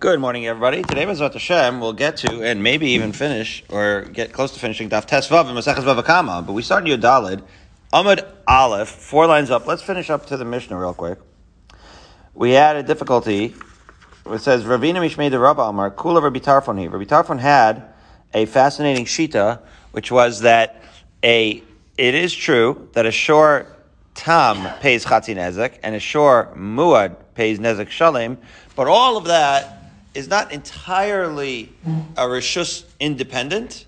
Good morning, everybody. Today, Bezrat Hashem, we'll get to and maybe even finish or get close to finishing Daf Tesvav and Maseches Bava Kama. But we started Yud Dalid, Amud Aleph, four lines up. Let's finish up to the Mishnah real quick. We had a difficulty. It says Ravina Mishmei de Rabba Amar Kula Rabbi Tarfon. Rabbi Tarfon had a fascinating shita, which was that a it is true that a shore tam pays chatzin nezek and a shore muad pays nezek shalem, but all of that is not entirely a rishus independent,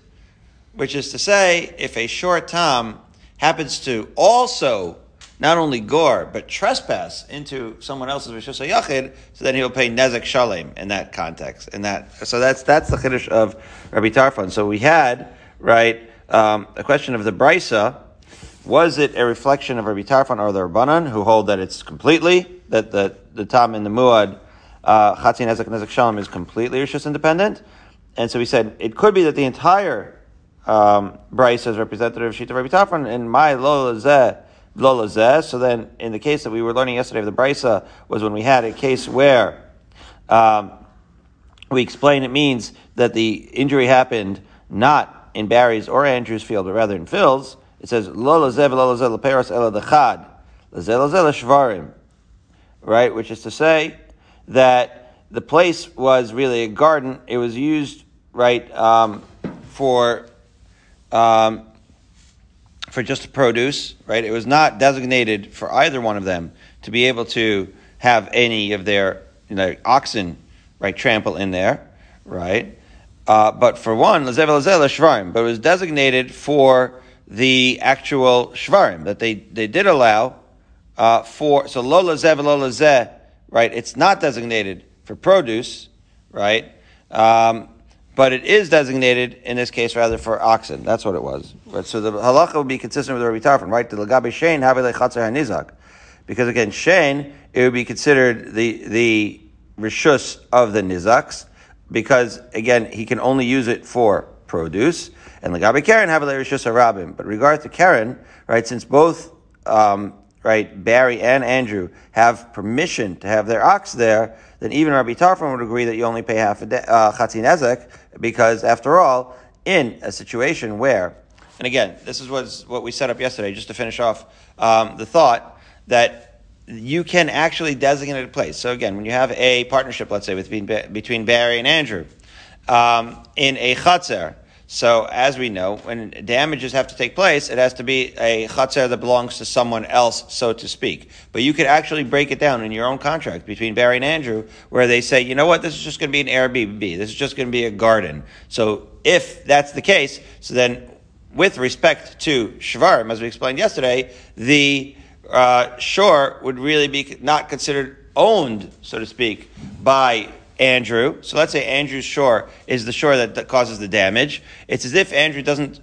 which is to say, if a shor tam happens to also not only gore but trespass into someone else's rishus yachid, so then he'll pay nezek shalem in that context. In that, so that's that's the chiddush of Rabbi Tarfon. So we had right um, a question of the brisa. Was it a reflection of Rabbi Tarfon or the Rabbanan who hold that it's completely that the the tam in the muad Chatzin Nezek Nezek Shalem is completely Rishus independent. And so we said it could be that the entire um, Bryce is representative of Shita Rabbi Tarfon and my Lola Lola So then, in the case that we were learning yesterday of the Brisa, was when we had a case where um, we explain it means that the injury happened not in Barry's or Andrew's field, but rather in Phil's. It says Lola Zev Lola Zev Leperos Ela Dechad Lazel Lazel Shvarim, right? Which is to say that the place was really a garden. It was used right um, for um, for just produce. Right, it was not designated for either one of them to be able to have any of their you know, oxen right trample in there. Right, uh, but for one, lazev shvarim, but it was designated for the actual shvarim that they they did allow uh, for. So lo lazev lo lazeh right? It's not designated for produce, right? Um, but it is designated in this case rather for oxen. That's what it was. Right? So the halacha would be consistent with the Rabbi Tarfon, right? The lagabe shein hanizak, because again, shein it would be considered the the rishus of the nizaks, because again he can only use it for produce. And lagabe karen have rishus harabim. But regard to karen, right? Since both um, right, Barry and Andrew have permission to have their ox there, then even Rabbi Tarfon would agree that you only pay half a de- uh, because after all, in a situation where, and again, this is what we set up yesterday, just to finish off um, the thought that you can actually designate a place. So again, when you have a partnership, let's say, between, between Barry and Andrew, um, in a chatzer, so, as we know, when damages have to take place, it has to be a chatzar that belongs to someone else, so to speak. But you could actually break it down in your own contract between Barry and Andrew, where they say, you know what, this is just going to be an Airbnb. This is just going to be a garden. So, if that's the case, so then with respect to Shvarim, as we explained yesterday, the uh, shore would really be not considered owned, so to speak, by Andrew. So let's say Andrew's shore is the shore that, that causes the damage. It's as if Andrew doesn't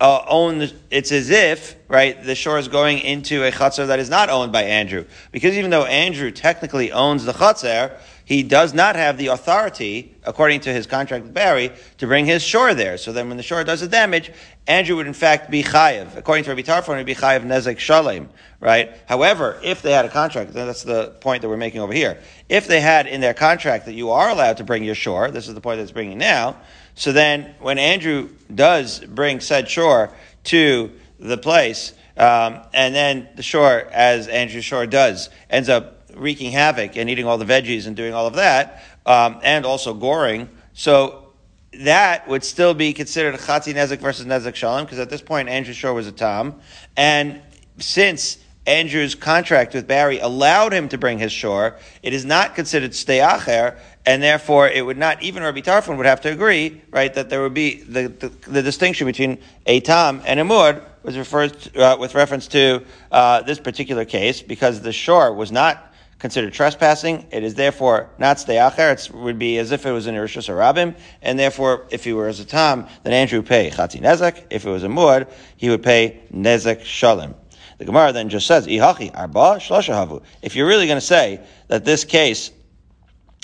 uh, own the, it's as if, right, the shore is going into a chatzer that is not owned by Andrew. Because even though Andrew technically owns the chatzer, he does not have the authority, according to his contract with Barry, to bring his shore there. So then when the shore does the damage, Andrew would in fact be chayiv. According to Rabbi Tarfon, he'd be chayiv nezek shalem, right? However, if they had a contract, that's the point that we're making over here. If they had in their contract that you are allowed to bring your shore, this is the point that's bringing now, so then when Andrew does bring said shore to the place, um, and then the shore, as Andrew Shore does, ends up wreaking havoc and eating all the veggies and doing all of that, um, and also goring. So that would still be considered Chatzi Nezek versus Nezek Shalem, because at this point Andrew Shore was a Tam. And since Andrew's contract with Barry allowed him to bring his shore, it is not considered steyacher, and therefore it would not, even Rabbi Tarfon would have to agree, right, that there would be the, the, the distinction between a Tam and a Muad was referred to, uh, with reference to uh, this particular case, because the shore was not considered trespassing. It is therefore not steyacher. It would be as if it was an Irishus Arabim, and therefore, if he were as a Tam, then Andrew would pay Chatzi Nezek. If it was a Muad, he would pay Nezek Shalem. The Gemara then just says, Ihachi, Arba, Shlosha Havu. If you're really going to say that this case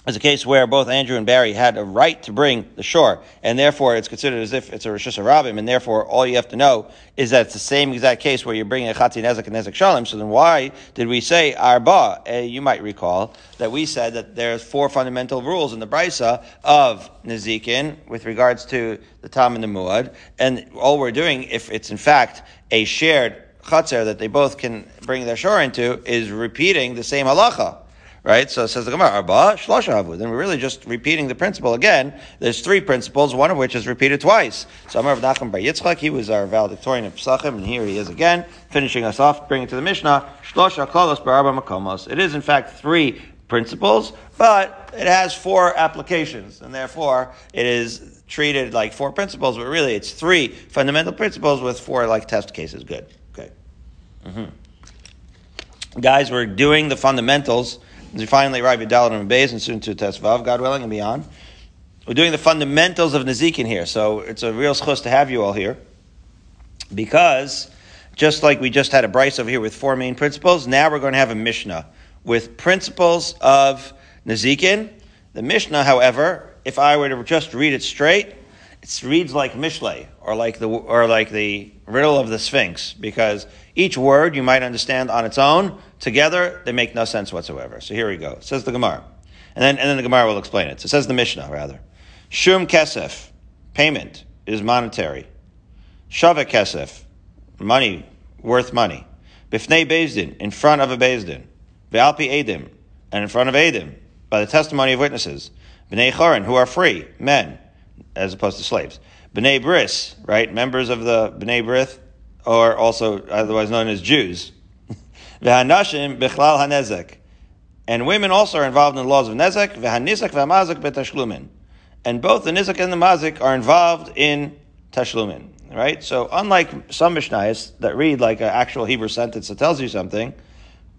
is a case where both Andrew and Barry had a right to bring the shore, and therefore it's considered as if it's a Rosh Hashanah and therefore all you have to know is that it's the same exact case where you're bringing a Chatzi Nezek and Nezek Shalem. So then why did we say Arba? Uh, you might recall that we said that there's four fundamental rules in the Brisa of Nezikin with regards to the Tam and the Muad, and all we're doing, if it's in fact a shared Chatzar that they both can bring their shore into, is repeating the same halacha right? So it says the Gemara, Arba, Shlosha Havu. Then we're really just repeating the principle again. There's three principles, one of which is repeated twice. So Amar Nachum Bar Yitzchak, he was our valedictorian of Pesachim, and here he is again, finishing us off, bringing to the Mishnah, Shlosha Klalos Barba Makomos. It is in fact three principles, but it has four applications, and therefore it is treated like four principles, but really it's three fundamental principles with four like test cases. Good. Okay. Mm-hmm. Guys, we're doing the fundamentals we finally arrive at Dalit and Beis and soon to Tesvav, God willing, and beyond. We're doing the fundamentals of Nezikin here, so it's a real zchus to have you all here. Because, just like we just had a Brisa over here with four main principles, now we're going to have a Mishnah with principles of Nezikin. The Mishnah, however, if I were to just read it straight, it reads like Mishle or like the or like the riddle of the Sphinx because each word you might understand on its own, Together, they make no sense whatsoever. So here we go. It says the Gemara. And then, and then the Gemara will explain it. So it says the Mishnah, rather. Shum kesef, payment, is monetary. Shava kesef, money, worth money. Bifnei Bezdin, in front of a Bezdin. Ve'alpi Edim, and in front of Edim, by the testimony of witnesses. Bnei Chorin, who are free, men, as opposed to slaves. Bnei Bris, right, members of the Bnei Brith, or also otherwise known as Jews, V'hanashim bichlal hanezek. And women also are involved in the laws of nezek, v'hanizek v'hamazek betashlumin. And both the nizek and the mazik are involved in tashlumin. Right? So unlike some Mishnayos that read like an actual Hebrew sentence that tells you something,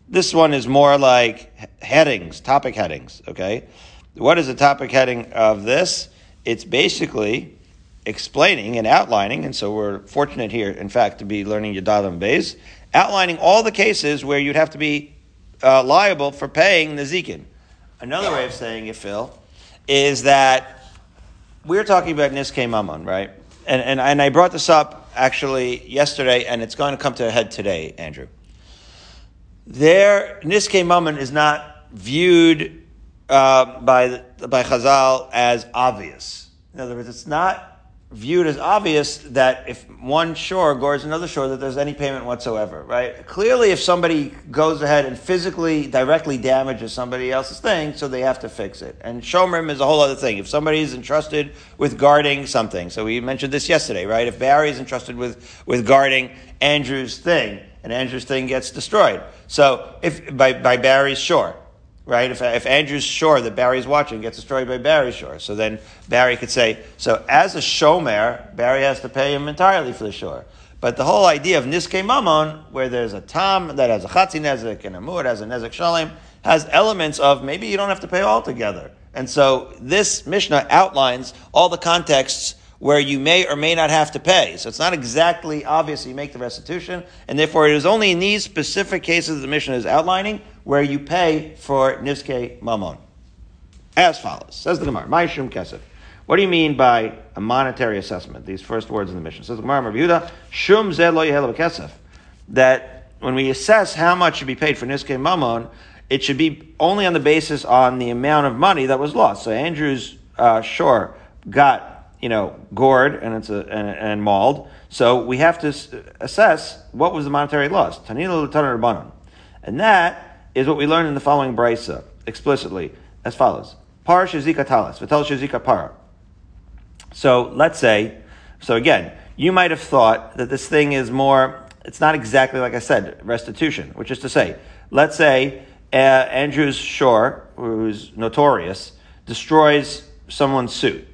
this one is more like headings, topic headings, okay? What is the topic heading of this? It's basically explaining and outlining, and so we're fortunate here, in fact, to be learning Yadalim Beis, outlining all the cases where you'd have to be uh, liable for paying the Zikin. Another way of saying it, Phil, is that we're talking about Niske Mammon, right? And, and, and I brought this up actually yesterday, and it's going to come to a head today, Andrew. There, Niske Mammon is not viewed uh, by, by Chazal as obvious. In other words, it's not viewed as obvious that if one shore gores another shore that there's any payment whatsoever, right? Clearly, if somebody goes ahead and physically, directly damages somebody else's thing, so they have to fix it. And shomrim is a whole other thing. If somebody is entrusted with guarding something, so we mentioned this yesterday, right? If Barry is entrusted with, with guarding Andrew's thing, and Andrew's thing gets destroyed. So if by, by Barry's shore, right? If, if Andrew's shore that Barry's watching gets destroyed by Barry's shore, so then Barry could say, so as a shomer, Barry has to pay him entirely for the shore. But the whole idea of Niske Mammon, where there's a Tam that has a Chatzi Nezek and a Muad has a Nezek Shalem, has elements of maybe you don't have to pay all together. And so this Mishnah outlines all the contexts where you may or may not have to pay. So it's not exactly obvious you make the restitution, and therefore it is only in these specific cases the Mishnah is outlining where you pay for Niske Mammon. As follows, says the Gemara, My Shum Kesef. What do you mean by a monetary assessment? These first words in the Mishnah. Says the Gemara, Yehuda, Shum Lo Kesef. That when we assess how much should be paid for Niske Mammon, it should be only on the basis on the amount of money that was lost. So Andrew's uh, shore got, you know, gored and it's a, and, and mauled. So we have to assess what was the monetary loss. Tanila Rabbanon. And that is what we learn in the following brisa explicitly as follows: Par shezika talis, v'tel shezika para. So let's say, so again, you might have thought that this thing is more. It's not exactly like I said, restitution, which is to say, let's say uh, Andrew's Shore, who's notorious, destroys someone's suit,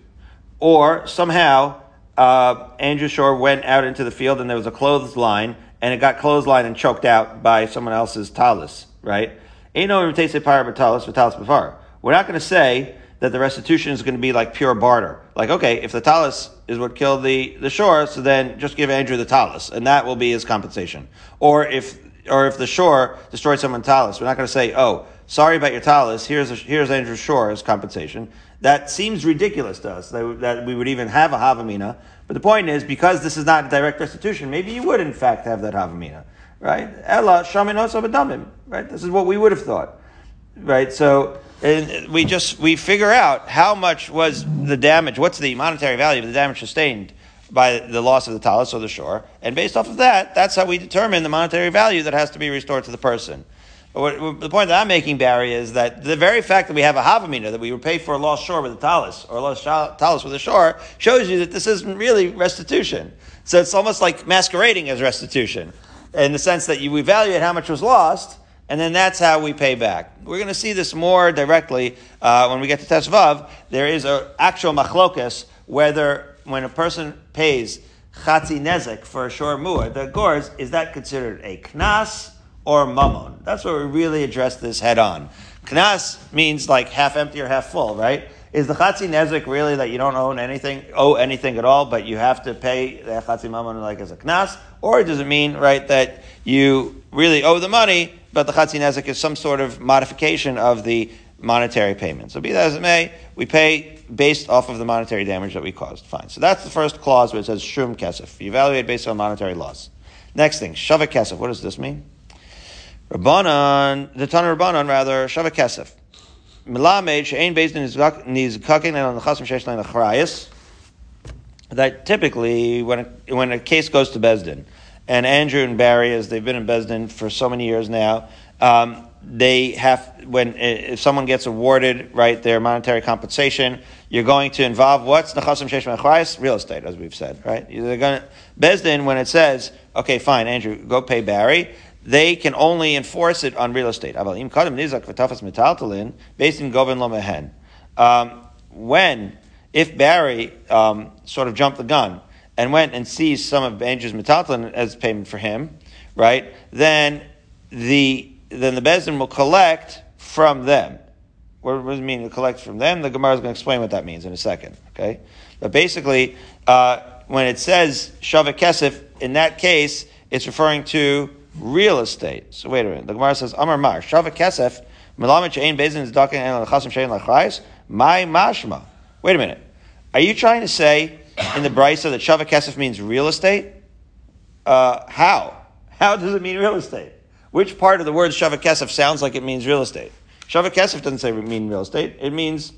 or somehow uh, Andrew Shore went out into the field and there was a clothesline and it got clothesline and choked out by someone else's talis right? Ain't no imitation pyre but talis, but talis befar. We're not going to say that the restitution is going to be like pure barter. Like, okay, if the talus is what killed the, the shore, so then just give Andrew the talus, and that will be his compensation. Or if or if the shore destroyed someone's talus, we're not going to say, oh, sorry about your talis, here's, a, here's Andrew Shore as compensation. That seems ridiculous to us, that, that we would even have a havamina. But the point is, because this is not direct restitution, maybe you would in fact have that havamina, right? Ella shaminosa b'damim, right? This is what we would have thought, right? So we just we figure out how much was the damage, what's the monetary value of the damage sustained by the loss of the talus or the shore, and based off of that, that's how we determine the monetary value that has to be restored to the person. What, the point that I'm making, Barry, is that the very fact that we have a havamina, that we would pay for a lost shore with a talus, or a lost talus with a shore, shows you that this isn't really restitution. So it's almost like masquerading as restitution, in the sense that you evaluate how much was lost, and then that's how we pay back. We're going to see this more directly uh, when we get to Tesvav. There is an actual machlokas whether when a person pays chatzi nezek for a shor mu'ah, the gores, is that considered a knas or mammon? That's where we really address this head on. Knas means like half empty or half full, right? Is the chatzi nezek really that you don't own anything, owe anything at all, but you have to pay the chatzi mammon like as a knas? Or does it mean, right, that you really owe the money, but the chatzi nezek is some sort of modification of the monetary payment. So be that as it may, we pay based off of the monetary damage that we caused. Fine. So that's the first clause where it says shum kesef. You evaluate based on monetary loss. Next thing, shavak kesef. What does this mean? Rabbanon, the ton of Rabbanon rather, shavak kesef. Milamed she'ein based in nizkakin and on the chasm shesh lein achrayas. That typically, when a, when a case goes to Besdin, and Andrew and Barry, as they've been in Besdin for so many years now, um, they have when if someone gets awarded right their monetary compensation, you're going to involve what's nechasim sheish real estate, as we've said, right? They're going to Besdin when it says, okay, fine, Andrew, go pay Barry. They can only enforce it on real estate. Based in Govin Lomehen. When, if Barry um, sort of jumped the gun and went and seized some of Andrew's metaltalin as payment for him, right? Then the then the Bezdin will collect from them. What does it mean to collect from them? The Gemara is going to explain what that means in a second. Okay, but basically, uh, when it says Shavak Kesef, in that case, it's referring to real estate. So wait a minute. The Gemara says Amar Mar Shavak Kesef Melamed Shein Bezdin is Dakin and Chasim Shein Lachrais. My Mashma. Wait a minute. Are you trying to say in the Brisa that Shavak Kesef means real estate? Uh, how? How does it mean real estate? Which part of the word Shava Shavak sounds like it means real estate? Shava Shavak doesn't say mean real estate. It means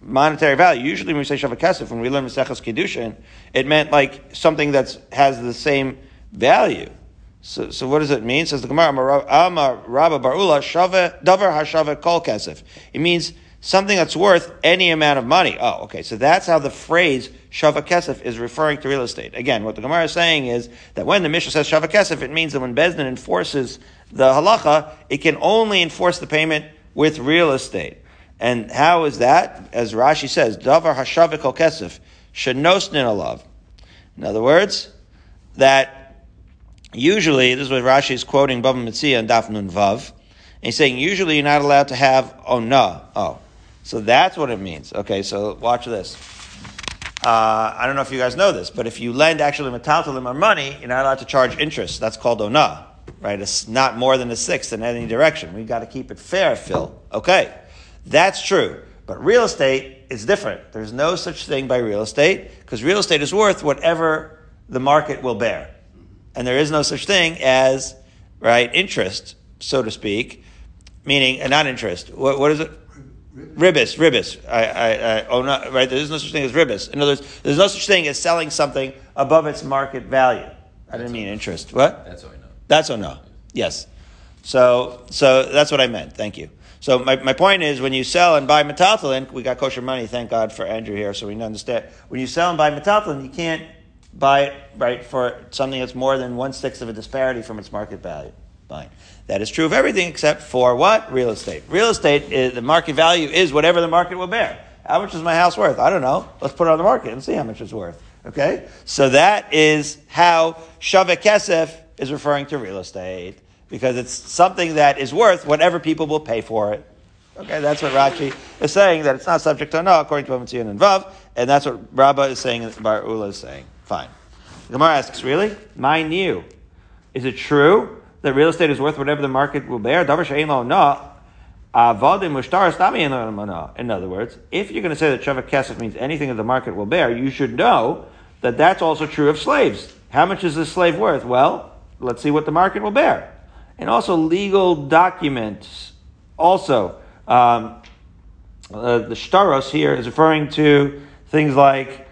monetary value. Usually when we say Shava Shavak when we learn Maseches Kedushin, it meant like something that has the same value. So, so what does it mean? Says the Gemara, Amar Rabba Barula, Davar Kol Kesef. It means something that's worth any amount of money. Oh, okay. So that's how the phrase Shava Kesef is referring to real estate. Again, what the Gemara is saying is that when the Mishnah says Shava Kesef, it means that when Bezdin enforces the halacha, it can only enforce the payment with real estate. And how is that? As Rashi says, Davar Hashavik Kesef, Shenosnin Alav. In other words, that usually, this is what Rashi is quoting Bava Metzia and Daf Nun Vav, and he's saying usually you're not allowed to have ona. Oh, so that's what it means. Okay, so watch this. Uh, I don't know if you guys know this, but if you lend actually metaltalim or money, you're not allowed to charge interest. That's called ona, right? It's not more than a sixth in any direction. We've got to keep it fair, Phil. Okay, that's true. But real estate is different. There's no such thing by real estate because real estate is worth whatever the market will bear, and there is no such thing as right interest, so to speak, meaning uh, a non-interest. What, what is it? Ribis, ribis. I, I, I, oh, not, right. There is no such thing as ribis. In other words, there's no such thing as selling something above its market value. I didn't mean interest. What? That's all I know. That's all no. Yes. So, so that's what I meant. Thank you. So my, my point is, when you sell and buy metaltalin, we got kosher money. Thank God for Andrew here, so we understand. When you sell and buy metaltalin, you can't buy it right for something that's more than one sixth of a disparity from its market value. Fine. That is true of everything except for what? Real estate. Real estate, is, the market value is whatever the market will bear. How much is my house worth? I don't know. Let's put it on the market and see how much it's worth. Okay? So that is how Shavek Kesef is referring to real estate. Because it's something that is worth whatever people will pay for it. Okay, that's what Rashi is saying, that it's not subject to no, according to Bamatzion and Vav, and that's what Rabbah is saying, Bar Ula is saying. Fine. Gemara asks, really? My new. Is it true that real estate is worth whatever the market will bear. In other words, if you're going to say that Shavak Kesef means anything that the market will bear, you should know that that's also true of slaves. How much is this slave worth? Well, let's see what the market will bear. And also legal documents. Also, um, uh, the shtaros here is referring to things like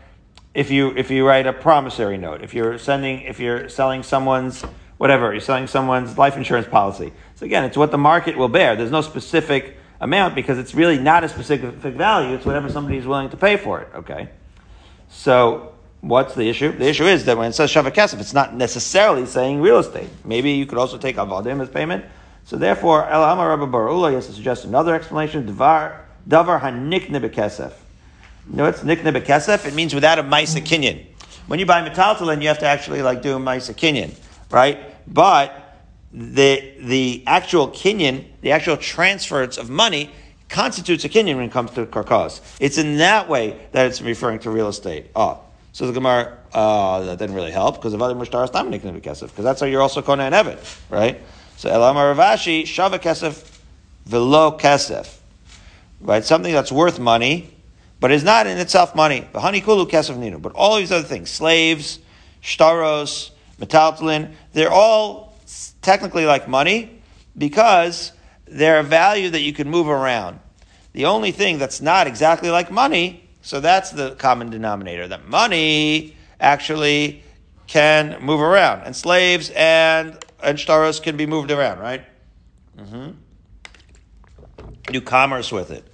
if you if you write a promissory note, if you're sending if you're selling someone's whatever, you're selling someone's life insurance policy. So again, it's what the market will bear. There's no specific amount because it's really not a specific value. It's whatever somebody is willing to pay for it. Okay. So what's the issue? The issue is that when it says Shavak Kesef, it's not necessarily saying real estate. Maybe you could also take Avadim as payment. So therefore, El Amar Rabba Barula has to suggest another explanation. Davar, davar hanikne bekesef. You know what's nikne bekesef? It means without a Maisa Kinyan. When you buy metaltalin, you have to actually like do a Maisa Kinyan, right? But the, the actual kinyan, the actual transference of money, constitutes a kinyan when it comes to karkas. It's in that way that it's referring to real estate. Oh, so the Gemara, uh, that didn't really help because of other mushtar dominating the kesef, because that's how you're also kona and evet, right? So Elamar Rav Ashi, shava kesef, velo kesef, right? Something that's worth money, but is not in itself money. But all these other things, slaves, shtaros, metaltalin, they're all technically like money because they're a value that you can move around. The only thing that's not exactly like money, so that's the common denominator, that money actually can move around. And slaves and, and can be moved around, right? Mm-hmm. Do commerce with it.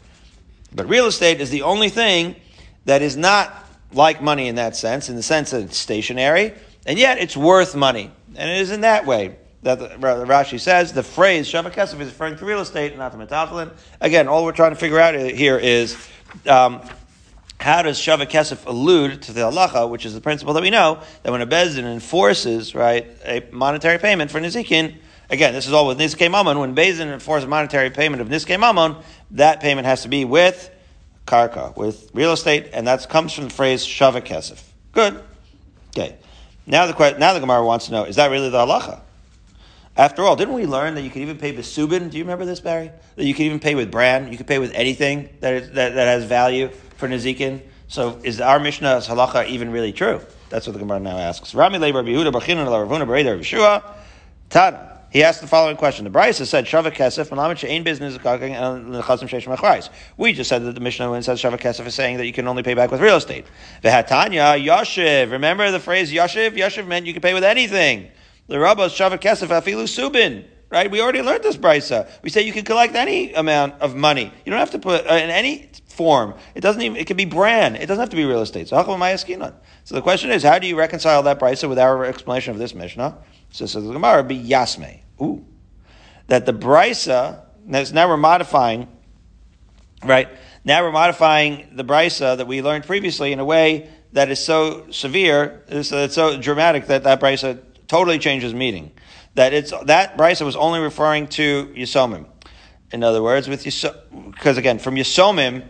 But real estate is the only thing that is not like money in that sense, in the sense that it's stationary, and yet it's worth money. And it is in that way that the, Rashi says the phrase Shavak Kesef is referring to real estate and not to metaltalin. Again, all we're trying to figure out here is um, how does Shavak Kesef allude to the halacha, which is the principle that we know that when a bezdin enforces right a monetary payment for nizikin. Again, this is all with Niskei Mammon. When Bezin enforces a monetary payment of Niskei Mammon, that payment has to be with karka, with real estate, and that comes from the phrase Shavak Kesef. Good. Okay. Now the now the Gemara wants to know: Is that really the halacha? After all, didn't we learn that you could even pay with subin? Do you remember this, Barry? That you could even pay with bran. You could pay with anything that, is, that, that has value for Nezikin. So is our Mishnah's halacha even really true? That's what the Gemara now asks. Rami Lebar Yehuda Bachin and Ravuna. Tana. He asked the following question. The Brisa said, Shavak Kesef, Malamet She'ain business and Chasim Sheish Machrais. We just said that the Mishnah when it says Shavak Kesef is saying that you can only pay back with real estate. Vehatanya, Yashiv. Remember the phrase Yashiv? Yashiv meant you can pay with anything. The Rabbos Shavak Kesef Afilu Subin. Right? We already learned this Brisa. We say you can collect any amount of money. You don't have to put uh, in any form. It doesn't even, it can be brand. It doesn't have to be real estate. So, so the question is, how do you reconcile that Brisa with our explanation of this Mishnah? So says the Gemara, be Yasme. Ooh. That the Brisa, now we're modifying, right? Now we're modifying the Brisa that we learned previously in a way that is so severe, it's, so dramatic that that Brisa totally changes meaning. That it's, that Brisa was only referring to Yisomim. In other words, with Yisomim, because again, from Yisomim,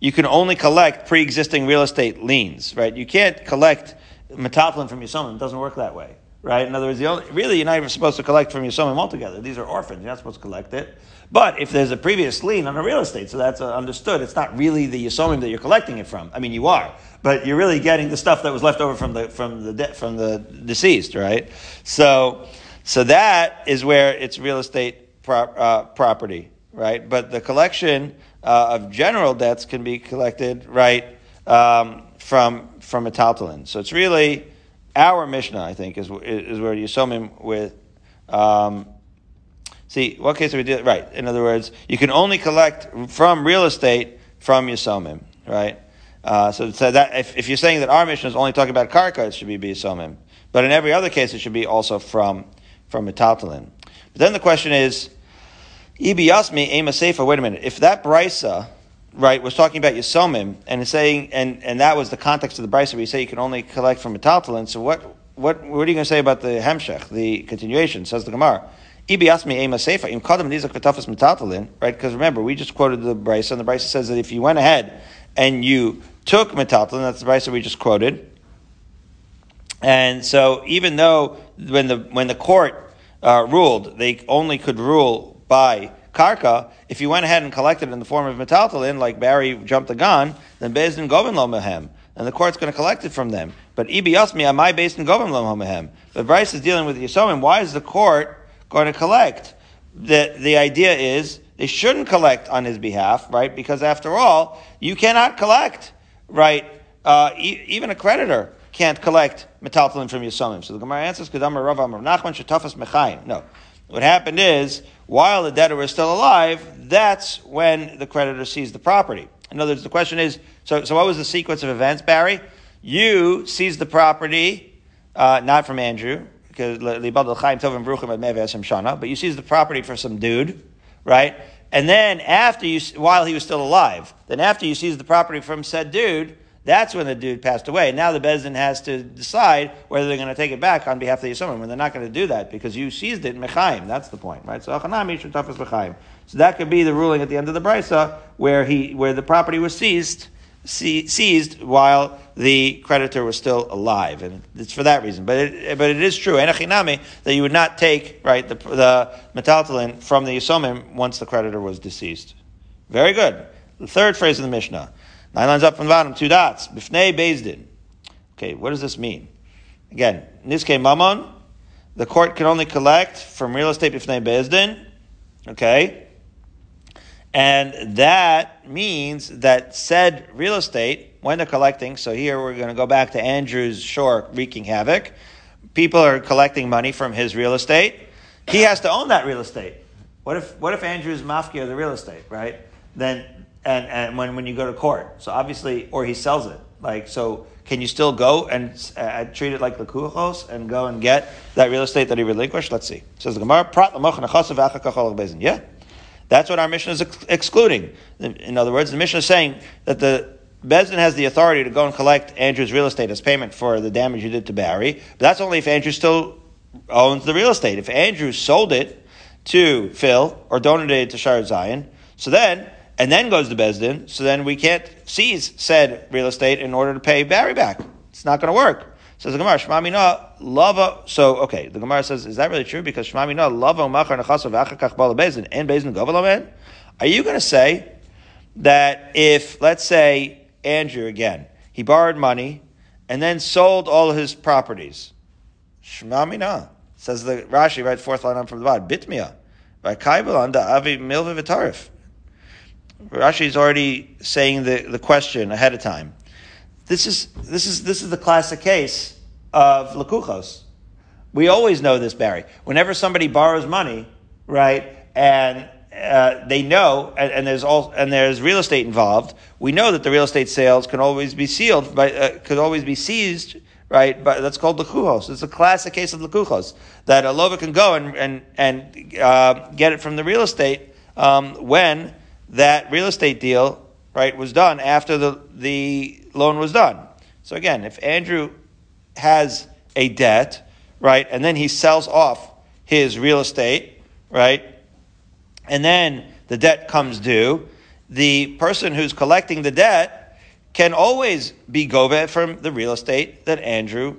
you can only collect pre-existing real estate liens, right? You can't collect metaltalin from Yisomim. It doesn't work that way right? In other words, only, really, you're not even supposed to collect from your Yisomim altogether. These are orphans. You're not supposed to collect it. But if there's a previous lien on a real estate, so that's uh, understood, it's not really the Yisomim that you're collecting it from. I mean, you are, but you're really getting the stuff that was left over from the from the de- from the deceased, right? So, so that is where it's real estate uh, property, right? But the collection uh, of general debts can be collected, right, um, from from a taltalin. So it's really our Mishnah, I think, is, is where Yisomim with. Um, see, what case we did? Right. In other words, you can only collect from real estate from Yisomim, right? Uh, so, so that if, if, you're saying that our Mishnah is only talking about karka, it should be Yisomim. But in every other case, it should be also from from metaltalin. But then the question is, Ibi Yasmi Ema. Wait a minute. If that brisa right, was talking about Yisomim, and saying, and, and that was the context of the Brisa where you say you can only collect from metaltalin. So what, what, what are you going to say about the Hemshech, the continuation? Says the Gemara. Right? Because remember, we just quoted the Brisa, and the Brisa says that if you went ahead and you took metaltalin, that's the Brisa we just quoted. And so, even though when the when the court uh, ruled, they only could rule by karka, if you went ahead and collected in the form of metaltalin, like Barry jumped the gun, then Bezdin govin lo mehem. And the court's going to collect it from them. But ibi yasmi amai based in govin lo mehem. But Bryce is dealing with Yisomim. Why is the court going to collect? The, the idea is they shouldn't collect on his behalf, right? Because after all, you cannot collect, right? Uh, e- even a creditor can't collect metaltalin from Yisomim. So the Gemara answers, Kedamar Rav Amar Nachman Shetafas Mechayim. No. What happened is, while the debtor was still alive, that's when the creditor seized the property. In other words, the question is, so, so what was the sequence of events, Barry? You seized the property, uh, not from Andrew, because but you seized the property for some dude, right? And then after you, while he was still alive, then after you seized the property from said dude, that's when the dude passed away. Now the Bezdin has to decide whether they're going to take it back on behalf of the Yisomim, when they're not going to do that because you seized it in Mechaim. That's the point, right? So Achanami Shetafas Mechaim. So that could be the ruling at the end of the Brisa where he, where the property was seized, seized while the creditor was still alive, and it's for that reason. But it, but it is true, Enachinami, that you would not take right the the metaltalin from the Yisomim once the creditor was deceased. Very good. The third phrase of the Mishnah. Nine lines up from the bottom, two dots. Bifnei Bezdin. Okay, what does this mean? Again, Niske Mammon, the court can only collect from real estate Bifnei Bezdin. Okay? And that means that said real estate, when they're collecting, so here we're going to go back to Andrew's shore wreaking havoc. People are collecting money from his real estate. He has to own that real estate. What if, what if Andrew's mafia the real estate, right? Then and, and when, when you go to court. So obviously, or he sells it. Like, so can you still go and uh, treat it like the kuchos and go and get that real estate that he relinquished? Let's see. says the Gemara, prat Yeah. That's what our Mishnah is ex- excluding. In other words, the Mishnah is saying that the Bezdin has the authority to go and collect Andrew's real estate as payment for the damage you did to Barry, but that's only if Andrew still owns the real estate. If Andrew sold it to Phil or donated it to Shar Zion, so then and then goes to Bezdin, so then we can't seize said real estate in order to pay Barry back. It's not going to work. Says the Gemara, Shmamina lava. So okay, the Gemara says, is that really true? Because Shmamina lava machar nechasav achakach bala bezin and bezin govalamen. Are you going to say that if let's say Andrew again, he borrowed money and then sold all his properties? Shmamina says the Rashi right fourth line on from the bottom. Bitmia by kaibel the avi milva v'tarif. Rashi is already saying the, the question ahead of time. This is, this, is, this is the classic case of lakuchos. We always know this, Barry. Whenever somebody borrows money, right, and uh, they know, and, and, there's all, and there's real estate involved. We know that the real estate sales can always be sealed, by, uh, could always be seized, right? But that's called lakuchos. It's a classic case of lakuchos that a lover can go and and and uh, get it from the real estate um, when that real estate deal, right, was done after the, the loan was done. So again, if Andrew has a debt, right, and then he sells off his real estate, right, and then the debt comes due, the person who's collecting the debt can always be gobe from the real estate that Andrew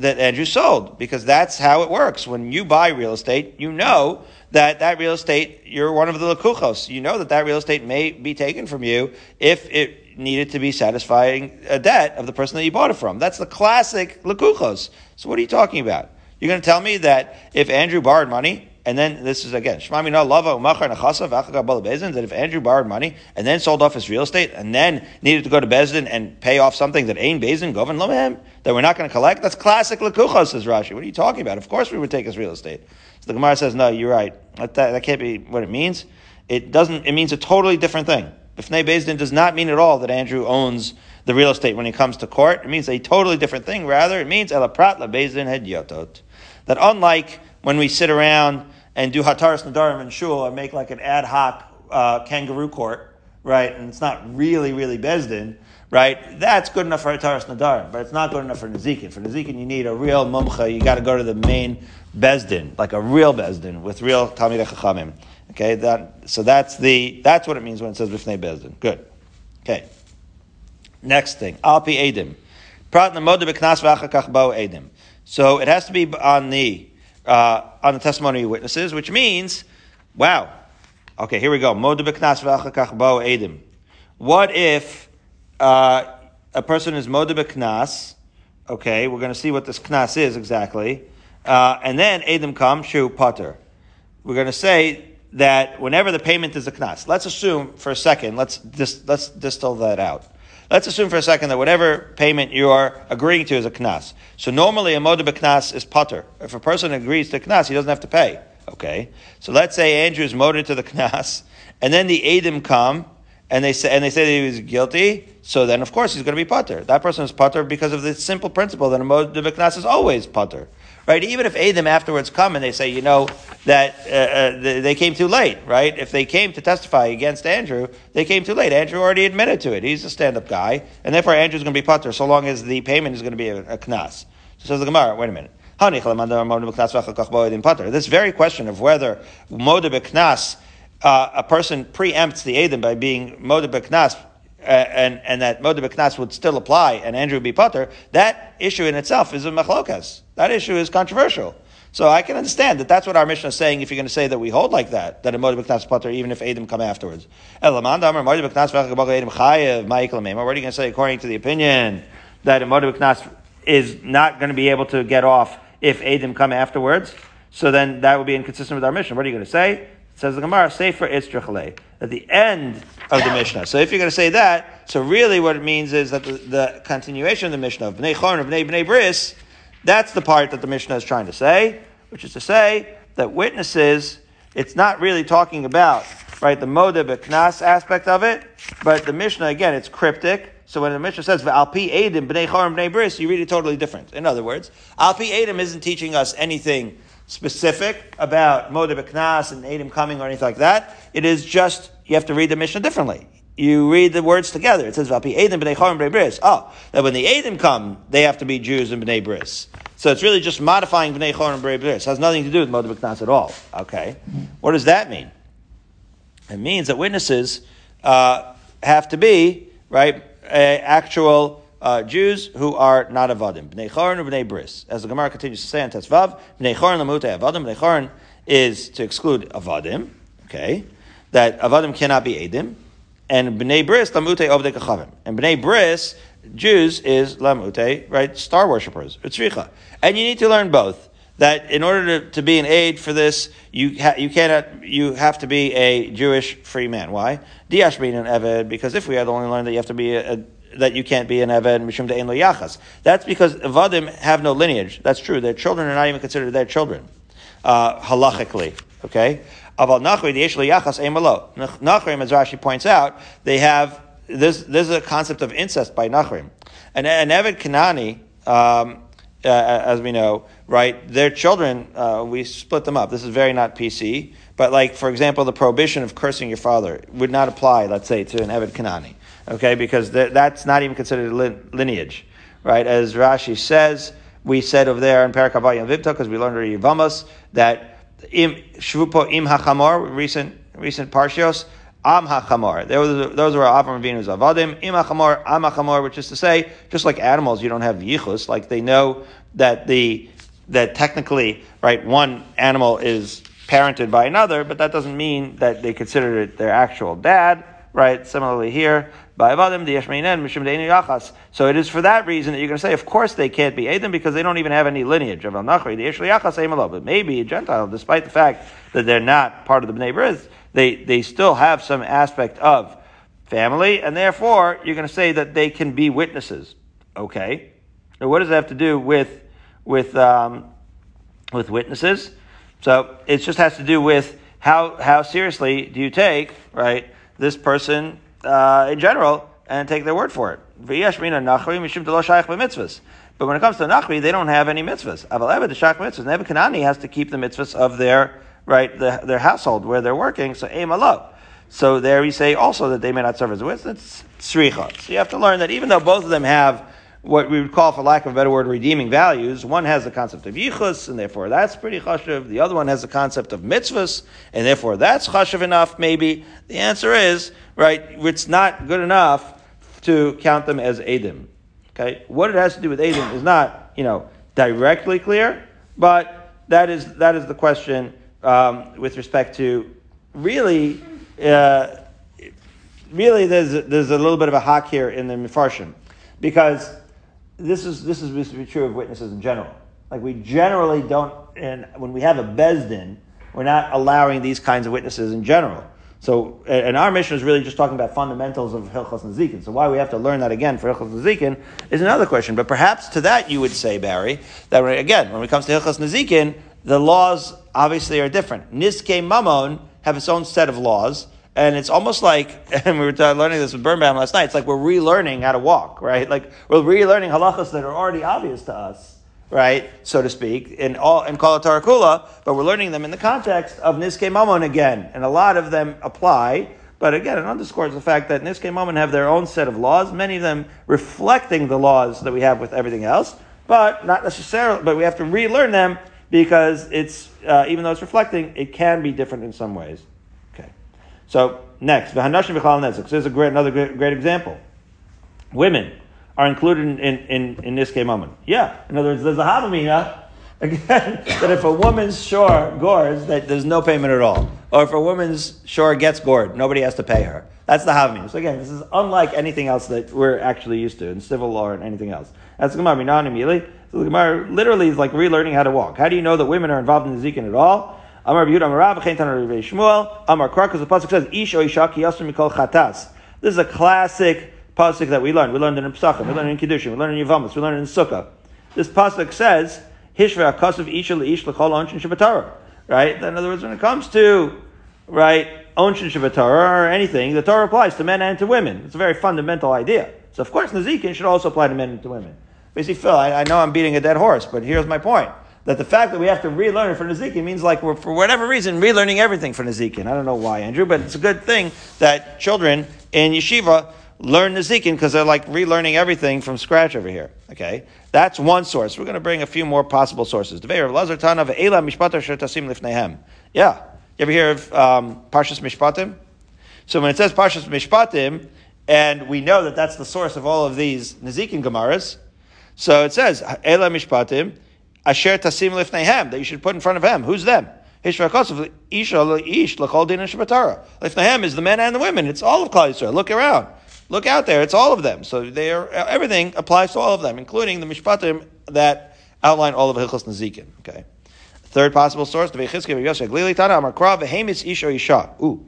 that Andrew sold because that's how it works. When you buy real estate, you know that that real estate, you're one of the lakuchos. You know that that real estate may be taken from you if it needed to be satisfying a debt of the person that you bought it from. That's the classic lakuchos. So what are you talking about? You're going to tell me that if Andrew borrowed money, and then this is again, that if Andrew borrowed money and then sold off his real estate and then needed to go to Bezdin and pay off something that ain't Bezdin, Govan Lomehem, that we're not going to collect, that's classic Lakuchos, says Rashi. What are you talking about? Of course we would take his real estate. So the Gemara says, no, you're right. That, that, that can't be what it means. It doesn't, it means a totally different thing. Bifnei Bezdin does not mean at all that Andrew owns the real estate when he comes to court. It means a totally different thing. Rather, it means Elaprat La Bezdin Hed Yotot. That unlike when we sit around and do Hataras Nadarim and Shul and make like an ad hoc uh, kangaroo court, right? And it's not really, really Bezdin, right? That's good enough for Hataras Nadarim, but it's not good enough for Nezikin. For Nezikin, you need a real mumcha. You got to go to the main Bezdin, like a real Bezdin with real Talmidei Chachamim. Okay, that, so that's the that's what it means when it says Bifnei Bezdin. Good. Okay. Next thing, Alpi Edim. So it has to be on the uh, on the testimony of witnesses, which means, wow, Okay, here we go. What if uh, a person is moda beknas? Okay, we're going to see what this knas is exactly. Uh, and then edim come shu potter. We're going to say that whenever the payment is a knas, let's assume for a second, let's dis, let's distill that out. Let's assume for a second that whatever payment you are agreeing to is a knas. So normally a moda beknas is potter. If a person agrees to knas, he doesn't have to pay. Okay, so let's say Andrew is moted to the knas, and then the Adim come and they say and they say that he was guilty. So then, of course, he's going to be putter. That person is putter because of the simple principle that a to knas is always putter. Right? Even if Adim afterwards come and they say, you know, that uh, uh, they came too late, right? If they came to testify against Andrew, they came too late. Andrew already admitted to it. He's a stand-up guy, and therefore Andrew's going to be putter so long as the payment is going to be a, a knas. So says the Gemara, wait a minute. This very question of whether Moda Beknas, uh, a person preempts the Edom by being Moda Beknas, uh, Uh, and, and that Moda Beknas would still apply and Andrew would be Potter, that issue in itself is a machlokas. That issue is controversial. So I can understand that that's what our Mishnah is saying if you're going to say that we hold like that, that a Moda Beknas Potter, even if Edom come afterwards. What are you going to say according to the opinion that a Moda Beknas is not going to be able to get off if Adim come afterwards. So then that would be inconsistent with our Mishnah. What are you going to say? It says the Gemara, say for Istrachale, at the end of the Mishnah. So if you're going to say that, so really what it means is that the, the continuation of the Mishnah of Bnei Chorn, of Bnei Bnei Bris, that's the part that the Mishnah is trying to say, which is to say that witnesses, it's not really talking about, right, the Moda Beknas aspect of it, but the Mishnah, again, it's cryptic, so when the Mishnah says "Alpi Edim bnei Chorim bnei Bris," you read it totally different. In other words, Alpi Edim isn't teaching us anything specific about Moda Beknas and Edim coming or anything like that. It is just you have to read the Mishnah differently. You read the words together. It says "Alpi Edim bnei Chorim bnei Bris." Oh, that when the Edim come, they have to be Jews and bnei Bris. So it's really just modifying bnei Chorim bnei Bris. It has nothing to do with Moda Beknas at all. Okay, what does that mean? It means that witnesses uh, have to be right uh, actual uh, Jews who are not avadim. Bnei Chorin or Bnei Bris. As the Gemara continues to say on Tesvav, Bnei Chorin lamute avadim. Bnei Chorin is to exclude avadim. Okay, that avadim cannot be edim, and Bnei Bris lamute ovdei kachavim. And Bnei Bris Jews is lamute, right? Star worshippers. Utzricha, and you need to learn both that in order to, to be an aid for this, you ha- you cannot you have to be a Jewish free man. Why? Diash being an Eved, because if we had only learned that you have to be a, a that you can't be an Eved, Mishum De'en Lo Yachas. That's because Evadim have no lineage. That's true. Their children are not even considered their children, uh, halachically. Okay? Aval Nachri, the Lo Yachas, Emalo. Nachrim, as Rashi points out, they have, this, this is a concept of incest by Nachrim. And an Eved Kanani, um, uh, as we know, right? Their children, uh, we split them up. This is very not PC. But like, for example, the prohibition of cursing your father would not apply, let's say, to an Eved Kanani. Okay, because th- that's not even considered lineage, right? As Rashi says, we said over there in Parakavayim Vivta, because we learned in Yevamos, that im, Shvupo im hachamor, recent, recent parshios, Am hachamor. Those, those were Avram Avinu's avadim. Im hachamor, am hachamor, which is to say, just like animals, you don't have yichus. Like they know that the that technically, right, one animal is parented by another, but that doesn't mean that they consider it their actual dad. Right. Similarly here, So it is for that reason that you're going to say, of course they can't be Adam because they don't even have any lineage But maybe a Gentile, despite the fact that they're not part of the bnei bris, they, they still have some aspect of family, and therefore you're going to say that they can be witnesses. Okay. Now, what does that have to do with, with, um, with witnesses? So it just has to do with how, how seriously do you take, right, this person uh, in general and take their word for it. But when it comes to Nachri, they don't have any mitzvahs. Aval the Shach mitzvahs. Nebuchadnezzar has to keep the mitzvahs of their right, the, their household where they're working, so aim alo. So there we say also that they may not serve as witnesses, witness. So you have to learn that even though both of them have what we would call, for lack of a better word, redeeming values, one has the concept of yichus, and therefore that's pretty chashiv. The other one has the concept of mitzvahs, and therefore that's chashiv enough, maybe. The answer is, right, it's not good enough to count them as edim. Okay? What it has to do with edim is not, you know, directly clear, but that is, that is the question um, with respect to really uh, really there's there's a little bit of a hack here in the Mefarshim because this is this is to be true of witnesses in general. Like we generally don't, and when we have a bezdin, we're not allowing these kinds of witnesses in general. So, and our Mishnah is really just talking about fundamentals of Hilchos and Nezikin. So, why we have to learn that again for Hilchos and Nezikin is another question. But perhaps to that you would say, Barry, that again, when it comes to Hilchos and Nezikin, the laws obviously are different. Niske Mamon have its own set of laws, and it's almost like, and we were learning this with Birnbaum last night, it's like we're relearning how to walk, right? Like we're relearning halachas that are already obvious to us right, so to speak, in all in Kala Tarakula, but we're learning them in the context of Niske Mamon again, and a lot of them apply. But again, it underscores the fact that Niske Mamon have their own set of laws, many of them reflecting the laws that we have with everything else, but not necessarily. But we have to relearn them because it's uh, even though it's reflecting, it can be different in some ways. So next, v'hanashim v'chal nezik. So there's a great, another great, great example. Women are included in, in, in, in this moment. Yeah. In other words, there's a Havamina, again, that if a woman's shor gores, that there's no payment at all. Or if a woman's shor gets gored, nobody has to pay her. That's the Havamina. So again, this is unlike anything else that we're actually used to in civil law and anything else. That's Gemara, Minan immediately. So the Gemara literally is like relearning how to walk. How do you know that women are involved in the Zikin at all? Amar Yehuda Amar Rav Chen Tanar Shmuel Amar Krar because the pasuk says Ish o Isha ki mikol chatas. This is a classic pasuk that we learned. We learned it in Pesachim, we learned it in Kiddushin, we learned it in Yavamas, we learned it in Sukkah. This pasuk says, Hishva akasav isha leish l'chol onshin shabbatara. Right? In other words, when it comes to, right, onshin shabbatara or anything, the Torah applies to men and to women. It's a very fundamental idea. So of course, Nazikin should also apply to men and to women. Basically, Phil, I, I know I'm beating a dead horse, but here's my point that the fact that we have to relearn it for Nazikin means like we're, for whatever reason, relearning everything for Nazikin. I don't know why, Andrew, but it's a good thing that children in yeshiva learn Nezikin because they're like relearning everything from scratch over here. Okay, that's one source. We're going to bring a few more possible sources. Yeah, you ever hear of um, Parshas Mishpatim? So when it says Parshas Mishpatim, and we know that that's the source of all of these Nezikin Gemaras, so it says Ela Mishpatim Asher Tasim Lifnehem that you should put in front of him. Who's them? Hishvakosov, Isha Ish, Lacholdin and Shabbatara. Lifnehem is the men and the women. It's all of Klal. Look around. Look out there; it's all of them. So they are everything applies to all of them, including the mishpatim that outline all of Hilchos Nezikin. Okay. Third possible source: the. Ooh.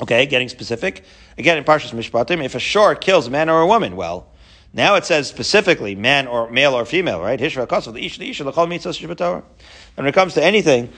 Okay, getting specific. Again, in Parshas Mishpatim, if a shor kills a man or a woman, well, now it says specifically man or male or female, right? Hishra the ish the isha l'chol mitzvahs And when it comes to anything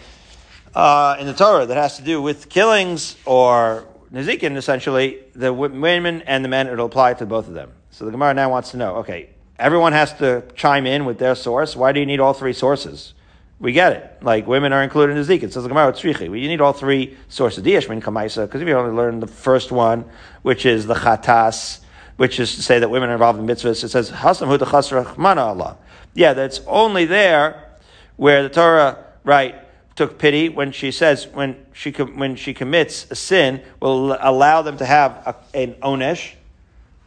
uh, in the Torah that has to do with killings or Nezikin, essentially, the women and the men, it'll apply to both of them. So the Gemara now wants to know, okay, everyone has to chime in with their source. Why do you need all three sources? We get it. Like women are included in Nezikin. Says the Gemara, Tzrichi. You need all three sources. Diashmin Kamaisa, because if you only learn the first one, which is the Chatas, which is to say that women are involved in mitzvahs, it says, Hasam Huta Chasra Allah. Yeah, that's only there where the Torah, right, took pity when she says when she when she commits a sin will allow them to have a, an onesh.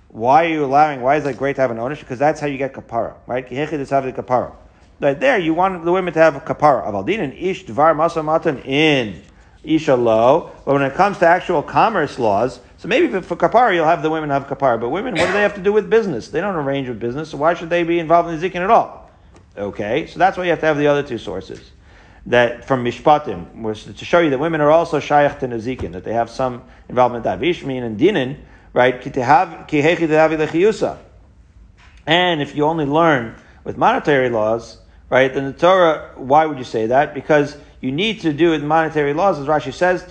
Why are you allowing? Why is it great to have an onesh? Because that's how you get kapara, right? Kapara. Right there, you want the women to have a kapara. Avaldin and ish dvar masamatan in isha lo. But when it comes to actual commerce laws, so maybe for kapara you'll have the women have kapara. But women, what do they have to do with business? They don't arrange with business, so why should they be involved in the zikin at all? Okay, so that's why you have to have the other two sources that from Mishpatim was to show you that women are also shayach to Nazikin, that they have some involvement in that. Vishmin and Dinin, right? And if you only learn with monetary laws, right, then the Torah, why would you say that? Because you need to do with monetary laws, as Rashi says,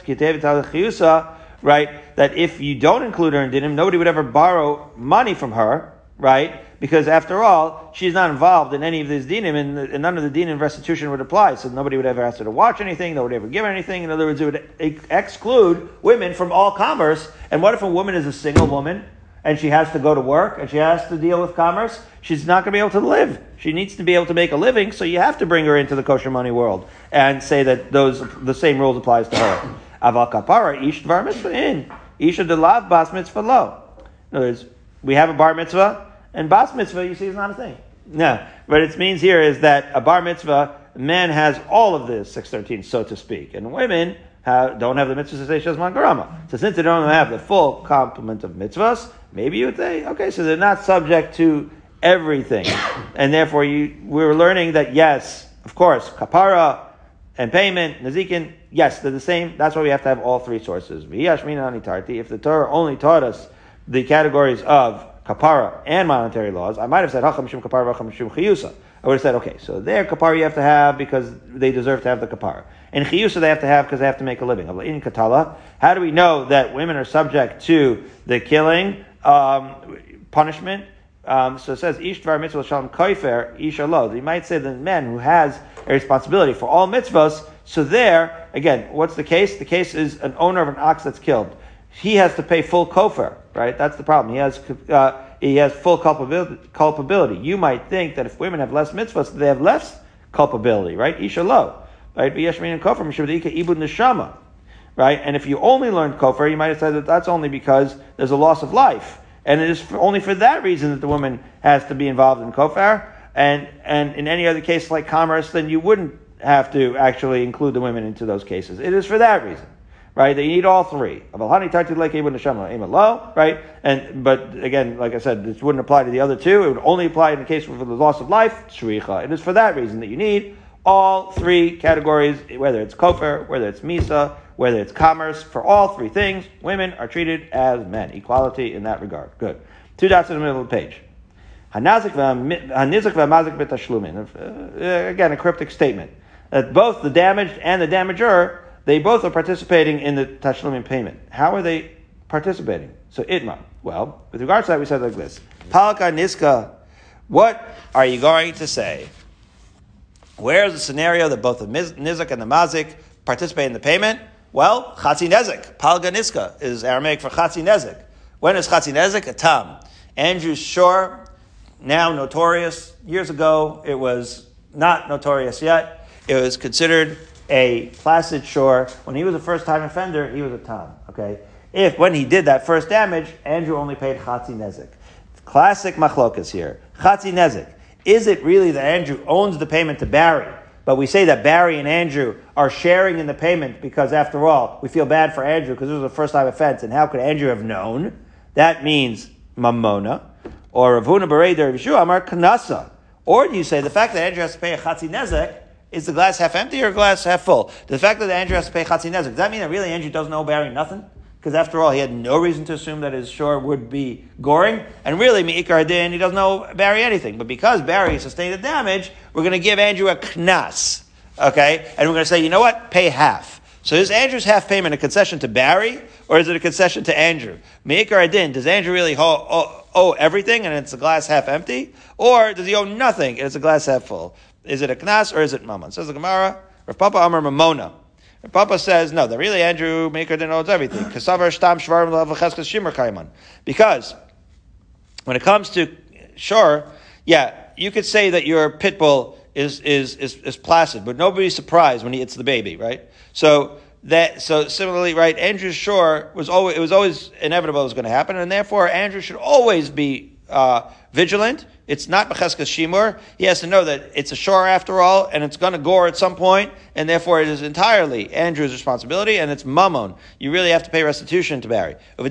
right, that if you don't include her in dinim, nobody would ever borrow money from her, right? because after all, she's not involved in any of these dinim, and, and none of the dinim restitution would apply. So nobody would ever ask her to watch anything, nobody would ever give her anything. In other words, it would exclude women from all commerce. And what if a woman is a single woman and she has to go to work and she has to deal with commerce? She's not going to be able to live. She needs to be able to make a living, so you have to bring her into the kosher money world and say that those the same rules applies to her. Aval kapara in isha delav bas mitzvah lo. In other words, we have a bar mitzvah and bas mitzvah, you see, is not a thing. No, What it means here is that a bar mitzvah, man has all of this 613, so to speak, and women have, don't have the mitzvahs to say Shazman Garama. So since they don't have the full complement of mitzvahs, maybe you would say, okay, so they're not subject to everything. and therefore you, we're learning that yes, of course, kapara and payment, nazikin, yes, they're the same. That's why we have to have all three sources. If the Torah only taught us the categories of kapara and monetary laws, I might have said hacham shum kapara, hacham shum chiyusa. I would have said, okay, so there kapara you have to have because they deserve to have the kapara. And chiyusa they have to have because they have to make a living. In katala, how do we know that women are subject to the killing um, punishment? Um, so it says, Ish dvar mitzvah shalom koifer, ish lo. You might say the man who has a responsibility for all mitzvahs. So there, again, what's the case? The case is an owner of an ox that's killed. He has to pay full kofar, right? That's the problem. He has, uh, he has full culpability, culpability. You might think that if women have less mitzvahs, they have less culpability, right? Isha lo, right? Right? And if you only learned kofar, you might have said that that's only because there's a loss of life, and it is only for that reason that the woman has to be involved in kofar. And and in any other case like commerce, then you wouldn't have to actually include the women into those cases. It is for that reason right? That you need all three. Right? And but again, like I said, this wouldn't apply to the other two. It would only apply in the case for the loss of life, shricha. It is for that reason that you need all three categories, whether it's kofar, whether it's misa, whether it's commerce. For all three things, women are treated as men. Equality in that regard. Good. Two dots in the middle of the page. Again, a cryptic statement that both the damaged and the damager they both are participating in the tashlumim payment. How are they participating? So itma. Well, with regards to that, we said like this: Palka niska. What are you going to say? Where's the scenario that both the nizak and the mazik participate in the payment? Well, chatzi nezik. Palga niska is Aramaic for chatzi nezik. When is chatzi nezik? A tam. Andrew Shor, now notorious. Years ago, it was not notorious yet. It was considered a placid shor. When he was a first time offender, he was a tam. Okay? If when he did that first damage, Andrew only paid chatzi nezik. Classic machlokas here. Chatzi nezik. Is it really that Andrew owns the payment to Barry? But we say that Barry and Andrew are sharing in the payment because, after all, we feel bad for Andrew because this was a first time offense. And how could Andrew have known? That means mamona. Or Ravuna Bereder Yeshua Amar Kanasa. Or do you say the fact that Andrew has to pay a chatzi nezek is the glass half empty or glass half full? The fact that Andrew has to pay chatzin nezek, does that mean that really Andrew doesn't owe Barry nothing? Because after all, he had no reason to assume that his shor would be goring. And really, Me'ikar Din, he doesn't owe Barry anything. But because Barry sustained the damage, we're going to give Andrew a knas. Okay? And we're going to say, you know what? Pay half. So is Andrew's half payment a concession to Barry, or is it a concession to Andrew? Me'ikar Adin, does Andrew really owe, oh, owe, everything and it's a glass half empty? Or does he owe nothing and it's a glass half full? Is it a knas or is it mammon? Says the Gemara, Rav Papa Amar Mamona. Rav Papa says, no, that really Andrew Maker didn't owns everything. Because when it comes to sure, yeah, you could say that your pit bull is, is, is, is placid, but nobody's surprised when he hits the baby, right? So that so similarly, right? Andrew Shor was always it was always inevitable it was going to happen, and therefore Andrew should always be uh, vigilant it's not Becheskas Shimur. He has to know that it's a shor after all, and it's going to gore at some point, and therefore it is entirely Andrew's responsibility, and it's mammon. You really have to pay restitution to Barry. And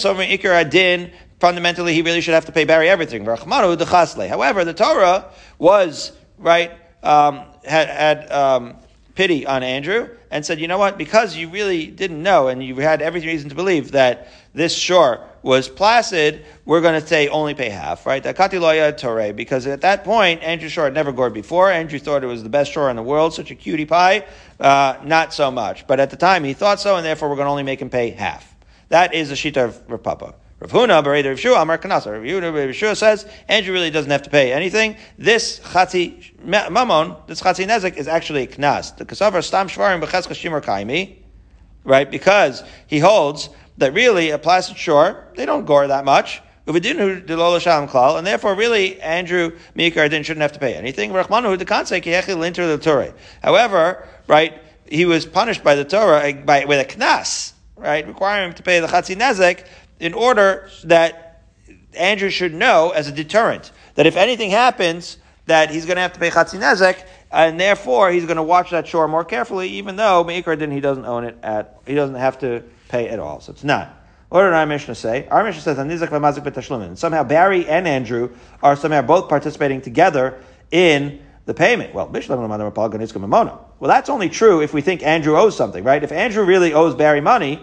so, Ikar Adin, fundamentally, he really should have to pay Barry everything. However, the Torah was, right, um, had, had um, pity on Andrew and said, you know what, because you really didn't know, and you had every reason to believe that this shor was placid, we're going to say only pay half, right? Torah, because at that point, Andrew Shor had never gored before. Andrew thought it was the best shor in the world, such a cutie pie. Uh, not so much. But at the time, he thought so, and therefore we're going to only make him pay half. That is the Shita of Rav Papa. Rav Huna, Bereder Rav Amar Kanasa. Rav Huna, Rav Shua says, Andrew really doesn't have to pay anything. This Chatzi Mamon, this Chatzi Nezek is actually a Knas. The Kasavar Stam Shvarim B'cheska Shimur Kaimi, right? Because he holds that really a placid shor, they don't gore that much. And therefore, really, Andrew Mikardin shouldn't have to pay anything. However, right, he was punished by the Torah by, with a knas, right, requiring him to pay the chatzi nezek in order that Andrew should know as a deterrent that if anything happens, that he's going to have to pay chatzi nezek, and therefore he's going to watch that shor more carefully, even though Meikar he doesn't own it at, he doesn't have to pay at all. So it's not. What did our Mishnah say? Our Mishnah says, "Anizak v'mazik b'tashlumin." Somehow Barry and Andrew are somehow both participating together in the payment. Well, Well, that's only true if we think Andrew owes something, right? If Andrew really owes Barry money,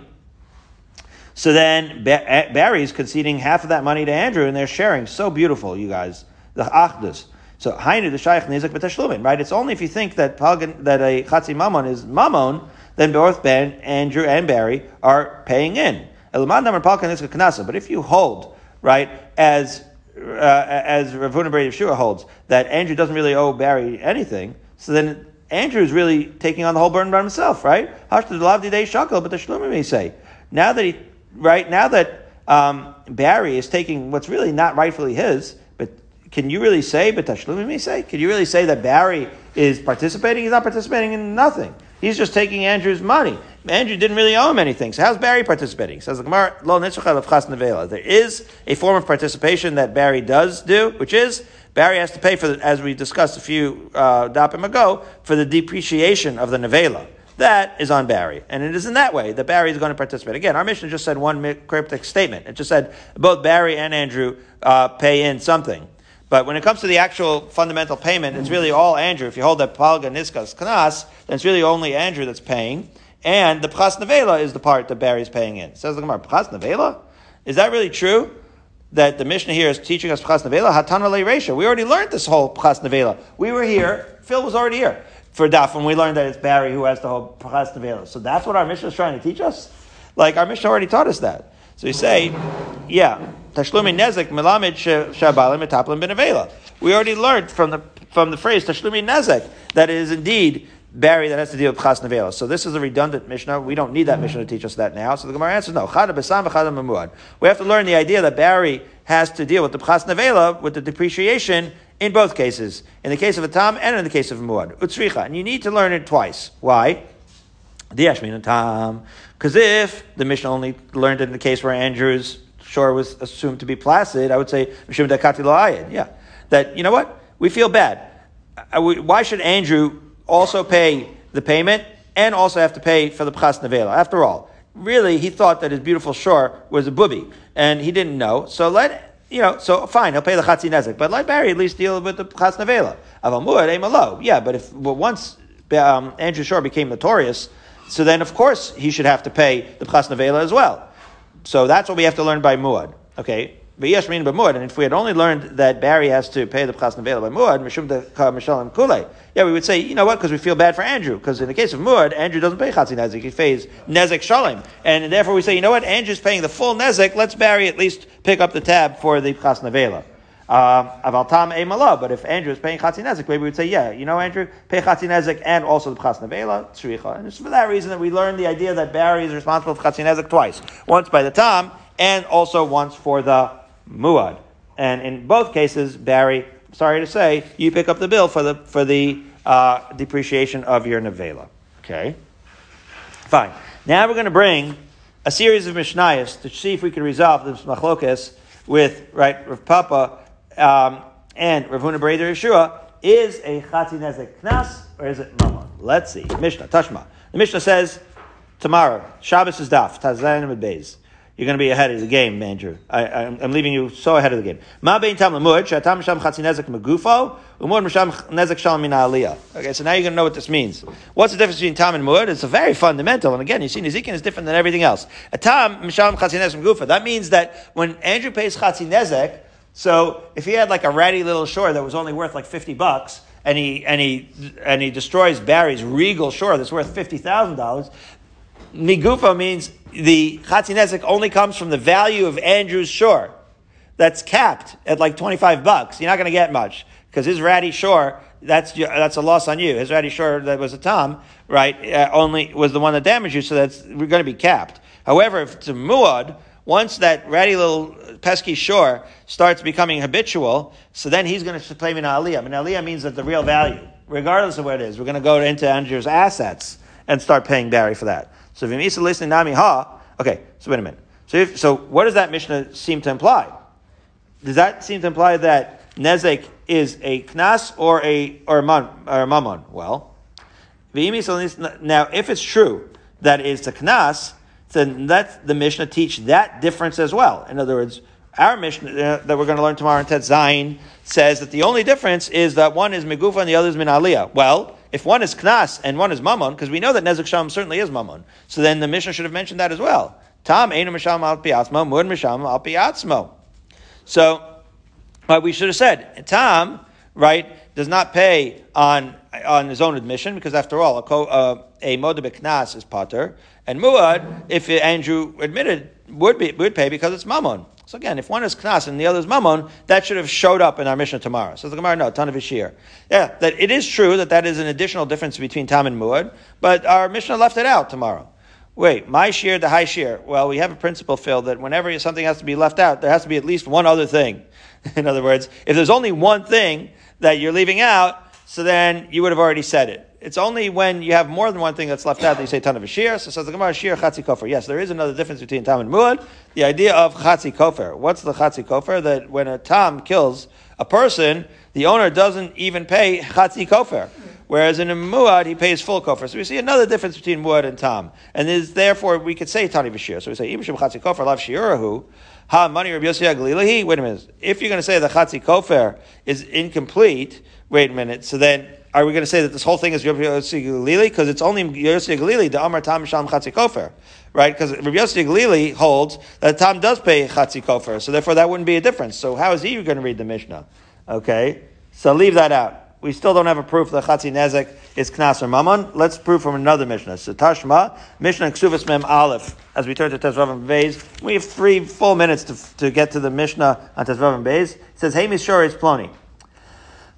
so then Barry is conceding half of that money to Andrew, and they're sharing. So beautiful, you guys. The achdus. So hainu the shaykh nizak b'tashlumin, right? It's only if you think that that a chatzi mammon is mammon, then both Ben, Andrew, and Barry are paying in. But if you hold, right, as uh, as Rav Huna Brady Yeshua holds, that Andrew doesn't really owe Barry anything, so then Andrew is really taking on the whole burden by himself, right? But the Shlumim may say. Now that he, right, now that um, Barry is taking what's really not rightfully his, but can you really say, but Tashlumi may say, can you really say that Barry is participating? He's not participating in nothing. He's just taking Andrew's money. Andrew didn't really owe him anything. So how's Barry participating? Says the Gemara, There is a form of participation that Barry does do, which is Barry has to pay for, the, as we discussed a few uh, dapim ago, for the depreciation of the nevela. That is on Barry. And it is in that way that Barry is going to participate. Again, our Mishnah just said one cryptic statement. It just said both Barry and Andrew uh, pay in something. But when it comes to the actual fundamental payment, it's really all Andrew. If you hold that Palga Niskas Knas, then it's really only Andrew that's paying. And the Pchas Nevela is the part that Barry's paying in. Says the Gemara, Pchas Nevela? Is that really true? That the Mishnah here is teaching us Pchas Nevela? Hatana Le Resha. We already learned this whole Pchas Nevela. We were here, Phil was already here for Daf, and we learned that it's Barry who has the whole Pchas Nevela. So that's what our Mishnah is trying to teach us? Like, our Mishnah already taught us that. So you say, yeah, Tashlumi Nezek Melamed Shabalim Metaplim Benavela. We already learned from the from the phrase Tashlumi Nezek that it is indeed Barry that has to deal with Chas Nevela. So this is a redundant Mishnah. We don't need that Mishnah to teach us that now. So the Gemara answers no. Chada Besam. We have to learn the idea that Barry has to deal with the Chas Nevela, with the depreciation in both cases. In the case of a Tam and in the case of a Muad. Utsricha. And you need to learn it twice. Why? Diashmin Tam. Because if the Mishnah only learned it in the case where Andrew's shor was assumed to be placid, I would say, yeah. That, you know what? We feel bad. Why should Andrew also pay the payment and also have to pay for the Pchas Nevela? After all, really, he thought that his beautiful shor was a booby, and he didn't know. So let, you know, so fine, he'll pay the Chatzi Nezek, but let Barry at least deal with the Pchas Nevela. Aval yeah, but if once um, Andrew Shor became notorious, so then, of course, he should have to pay the Pchas Nevela as well. So that's what we have to learn by Muad. Okay? But Yashmin Muad, and if we had only learned that Barry has to pay the Pchas Nevela by Muad, yeah, we would say, you know what, because we feel bad for Andrew, because in the case of Muad, Andrew doesn't pay Chatzi Nezek, he pays Nezek Shalim. And therefore we say, you know what, Andrew's paying the full Nezek, let's Barry at least pick up the tab for the Pchas Nevela. Um, Avaltam Eimala, but if Andrew is paying Chatzi Nezek, maybe we would say, yeah, you know, Andrew, pay Chatzi Nezek and also the Pchas Nevela, Tzricha. And it's for that reason that we learned the idea that Barry is responsible for Chatzi Nezek twice. Once by the Tam, and also once for the Muad. And in both cases, Barry, sorry to say, you pick up the bill for the, for the uh, depreciation of your Nevela. Okay? Fine. Now we're going to bring a series of Mishnayos to see if we can resolve this machlokas with, right, Rav Papa um, and Rav Huna Breder Yeshua, is a Chatzi Nezek Knas or is it Mammon? Let's see. Mishnah, Tashma. The Mishnah says tomorrow, Shabbos is Daf, Tazayin and Beis. You're going to be ahead of the game, Andrew. I, am leaving you so ahead of the game. Okay, so now you're going to know what this means. What's the difference between tam and muad? It's a very fundamental, and again, you see, Nezikin is different than everything else. That means that when Andrew pays chatzi nezek, so if he had like a ratty little shor that was only worth like 50 bucks, and he, and he, and he destroys Barry's regal shor that's worth $50,000, Migufa means the Chatzinezek only comes from the value of Andrew's shor. That's capped at like 25 bucks. You're not going to get much because his ratty shor, that's, that's a loss on you. His ratty shor that was a Tam, right, uh, only was the one that damaged you, so that's, we're going to be capped. However, if it's a Muad, once that ratty little pesky shor starts becoming habitual, so then he's going to play min aliyah. Min aliyah means that the real value, regardless of where it is, we're going to go into Andrew's assets and start paying Barry for that. So v'misa listening nami ha. Okay, so wait a minute. So if, so what does that Mishnah seem to imply? Does that seem to imply that nezek is a knas or a or a, man, or a mammon? Well, now if it's true that it's a knas, then let the Mishnah teach that difference as well. In other words, our Mishnah uh, that we're going to learn tomorrow in Tet Zayin says that the only difference is that one is Megufa and the other is Min Aliyah. Well, if one is Knas and one is Mammon, because we know that Nezek Sham certainly is Mammon, so then the Mishnah should have mentioned that as well. Tam Einu Misham Al Piatzmo, Muad Misham Al Piatzmo. So, what we should have said, Tam, right, does not pay on on his own admission, because after all, a, uh, a Knas is Pater, and Muad, if Andrew admitted, would be would pay because it's Mammon. So again, if one is Knas and the other is Mammon, that should have showed up in our Mishnah tomorrow. So the Gemara, no, ton of Ishir. Yeah, that it is true that that is an additional difference between Tam and Muad, but our Mishnah left it out tomorrow. Wait, my shear, the high shear. Well, we have a principle, Phil, that whenever something has to be left out, there has to be at least one other thing. in other words, if there's only one thing that you're leaving out, so then you would have already said it. It's only when you have more than one thing that's left out that you say a shir. So says the Gemara shir chatzi kofer. Yes, there is another difference between tam and muad. The idea of chatzi kofer. What's the chatzi kofer? That when a tam kills a person, the owner doesn't even pay chatzi kofer. Whereas in a muad, he pays full kofer. So we see another difference between muad and tam. And is therefore we could say tani v'shir. So we say imshim chatzi kofer lav shiurahu. Ha money Rabbi Yossi Aglilahi. Wait a minute. If you're going to say the chatzi kofer is incomplete, wait a minute. So then are we going to say that this whole thing is Rabbi Yossi Galili? Because it's only Yossi Galili, the Amar Tam Shalom Chatzi Kofer. Right? Because Rabbi Yossi Galili holds that Tam does pay Chatzi Kofer. So therefore that wouldn't be a difference. So how is he going to read the Mishnah? Okay? So leave that out. We still don't have a proof that Chatzi Nezek is Knas or Mammon. Let's prove from another Mishnah. So Tashma, Mishnah Ksuvas Mem Aleph. As we turn to Tezvav and Beis, we have three full minutes to, to get to the Mishnah on Tezvav and Beis. It says, Hey Mishor is Ploni.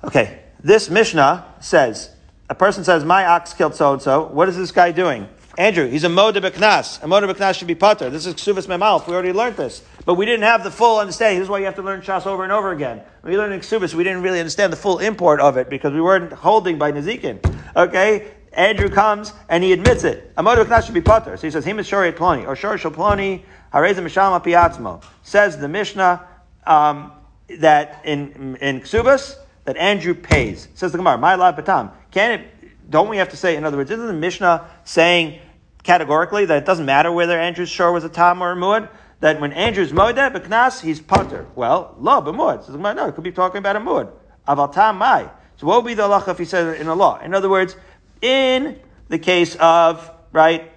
Okay, this Mishnah says, a person says, my ox killed so and so. What is this guy doing? Andrew, he's a moda beknas. A moda beknas should be putter. This is ksuvas memalf. We already learned this. But we didn't have the full understanding. This is why you have to learn shas over and over again. When we learned ksuvas, we didn't really understand the full import of it because we weren't holding by Nazikin. Okay? Andrew comes and he admits it. A moda beknas should be putter. So he says, him is shori ploni. Or shal ploni, hareza misham apiatzmo. Says the Mishnah um, that in, in ksubas, that Andrew pays. Says the Gemara, my lab batam. Can it, don't we have to say, in other words, isn't the Mishnah saying categorically that it doesn't matter whether Andrew's shor was a tam or a muad? That when Andrew's moed, beknas, he's putter. Well, lo, b'muad. Says the Gemara, no, it could be talking about a muad. Aval tam mai. So what would be the halacha if he said it in a law? In other words, in the case of, right,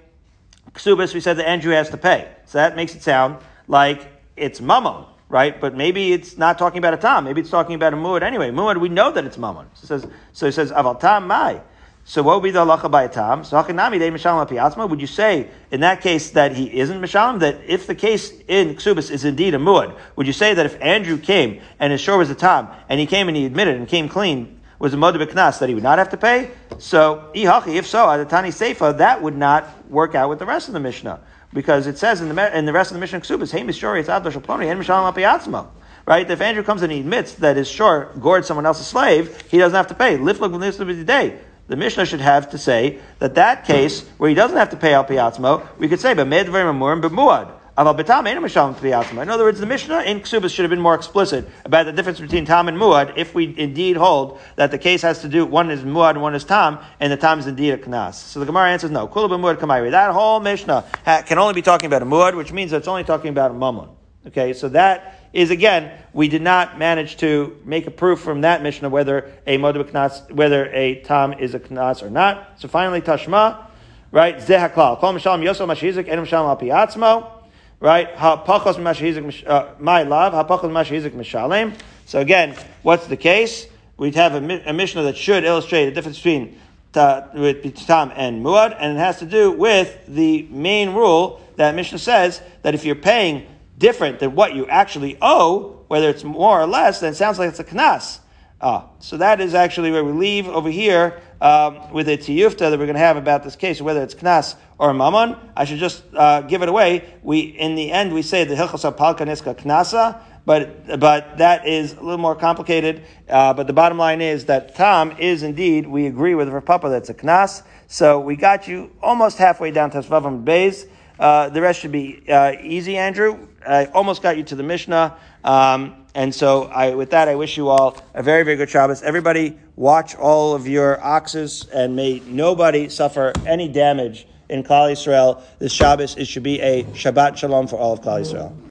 ksubis, we said that Andrew has to pay. So that makes it sound like it's mammon right? But maybe it's not talking about a tam. Maybe it's talking about a muad anyway. Muad, we know that it's mammon. So it says, so it says aval tam mai. So what would be the halacha by a tam? So hachinami de mishalim. Would you say in that case that he isn't mishalim? That if the case in ksubis is indeed a muad, would you say that if Andrew came and his shor was a tam and he came and he admitted and came clean was a moed knas that he would not have to pay? So if so, adatani seifa, that would not work out with the rest of the mishnah because it says in the in the rest of the Mishnah Ksubas, "Hey, Mishori, it's Ad Ploni, and Mishalim Apiyatzma." Right? If Andrew comes and he admits that his shor gored someone else's slave, he doesn't have to pay. Liflug day. The Mishnah should have to say that that case where he doesn't have to pay Al Piyatzmo, we could say, but Medvarim Amurim B'muad. In other words, the Mishnah in Ksubas should have been more explicit about the difference between Tam and Muad if we indeed hold that the case has to do, one is Muad and one is Tam, and the Tam is indeed a Knas. So the Gemara answers no. Kula Muad Kamairi. That whole Mishnah can only be talking about a Muad, which means that it's only talking about a Mammon. Okay, so that is again, we did not manage to make a proof from that Mishnah whether a Modib Knas, whether a Tam is a Knas or not. So finally, Tashma, right? Zehaklal. Kol Mishalim Yosel Mashizik, Enim Shalom Al Piatzmo right? Uh, my love. So again, what's the case? We'd have a, a Mishnah that should illustrate the difference between with tam and muad, and it has to do with the main rule that Mishnah says that if you're paying different than what you actually owe, whether it's more or less, then it sounds like it's a knas. Ah, so that is actually where we leave over here um, with a tiyufta that we're going to have about this case, whether it's knas or mammon. I should just uh, give it away. We in the end we say the hilchos palka niska knasa, but but that is a little more complicated. Uh, but the bottom line is that tam is indeed we agree with Rav Papa that's a knas. So we got you almost halfway down to Svavam Bays. Uh, the rest should be uh, easy, Andrew. I almost got you to the Mishnah. Um, and so, I, with that, I wish you all a very, very good Shabbos. Everybody, watch all of your oxes, and may nobody suffer any damage in Klal Yisrael. This Shabbos, it should be a Shabbat Shalom for all of Klal Yisrael.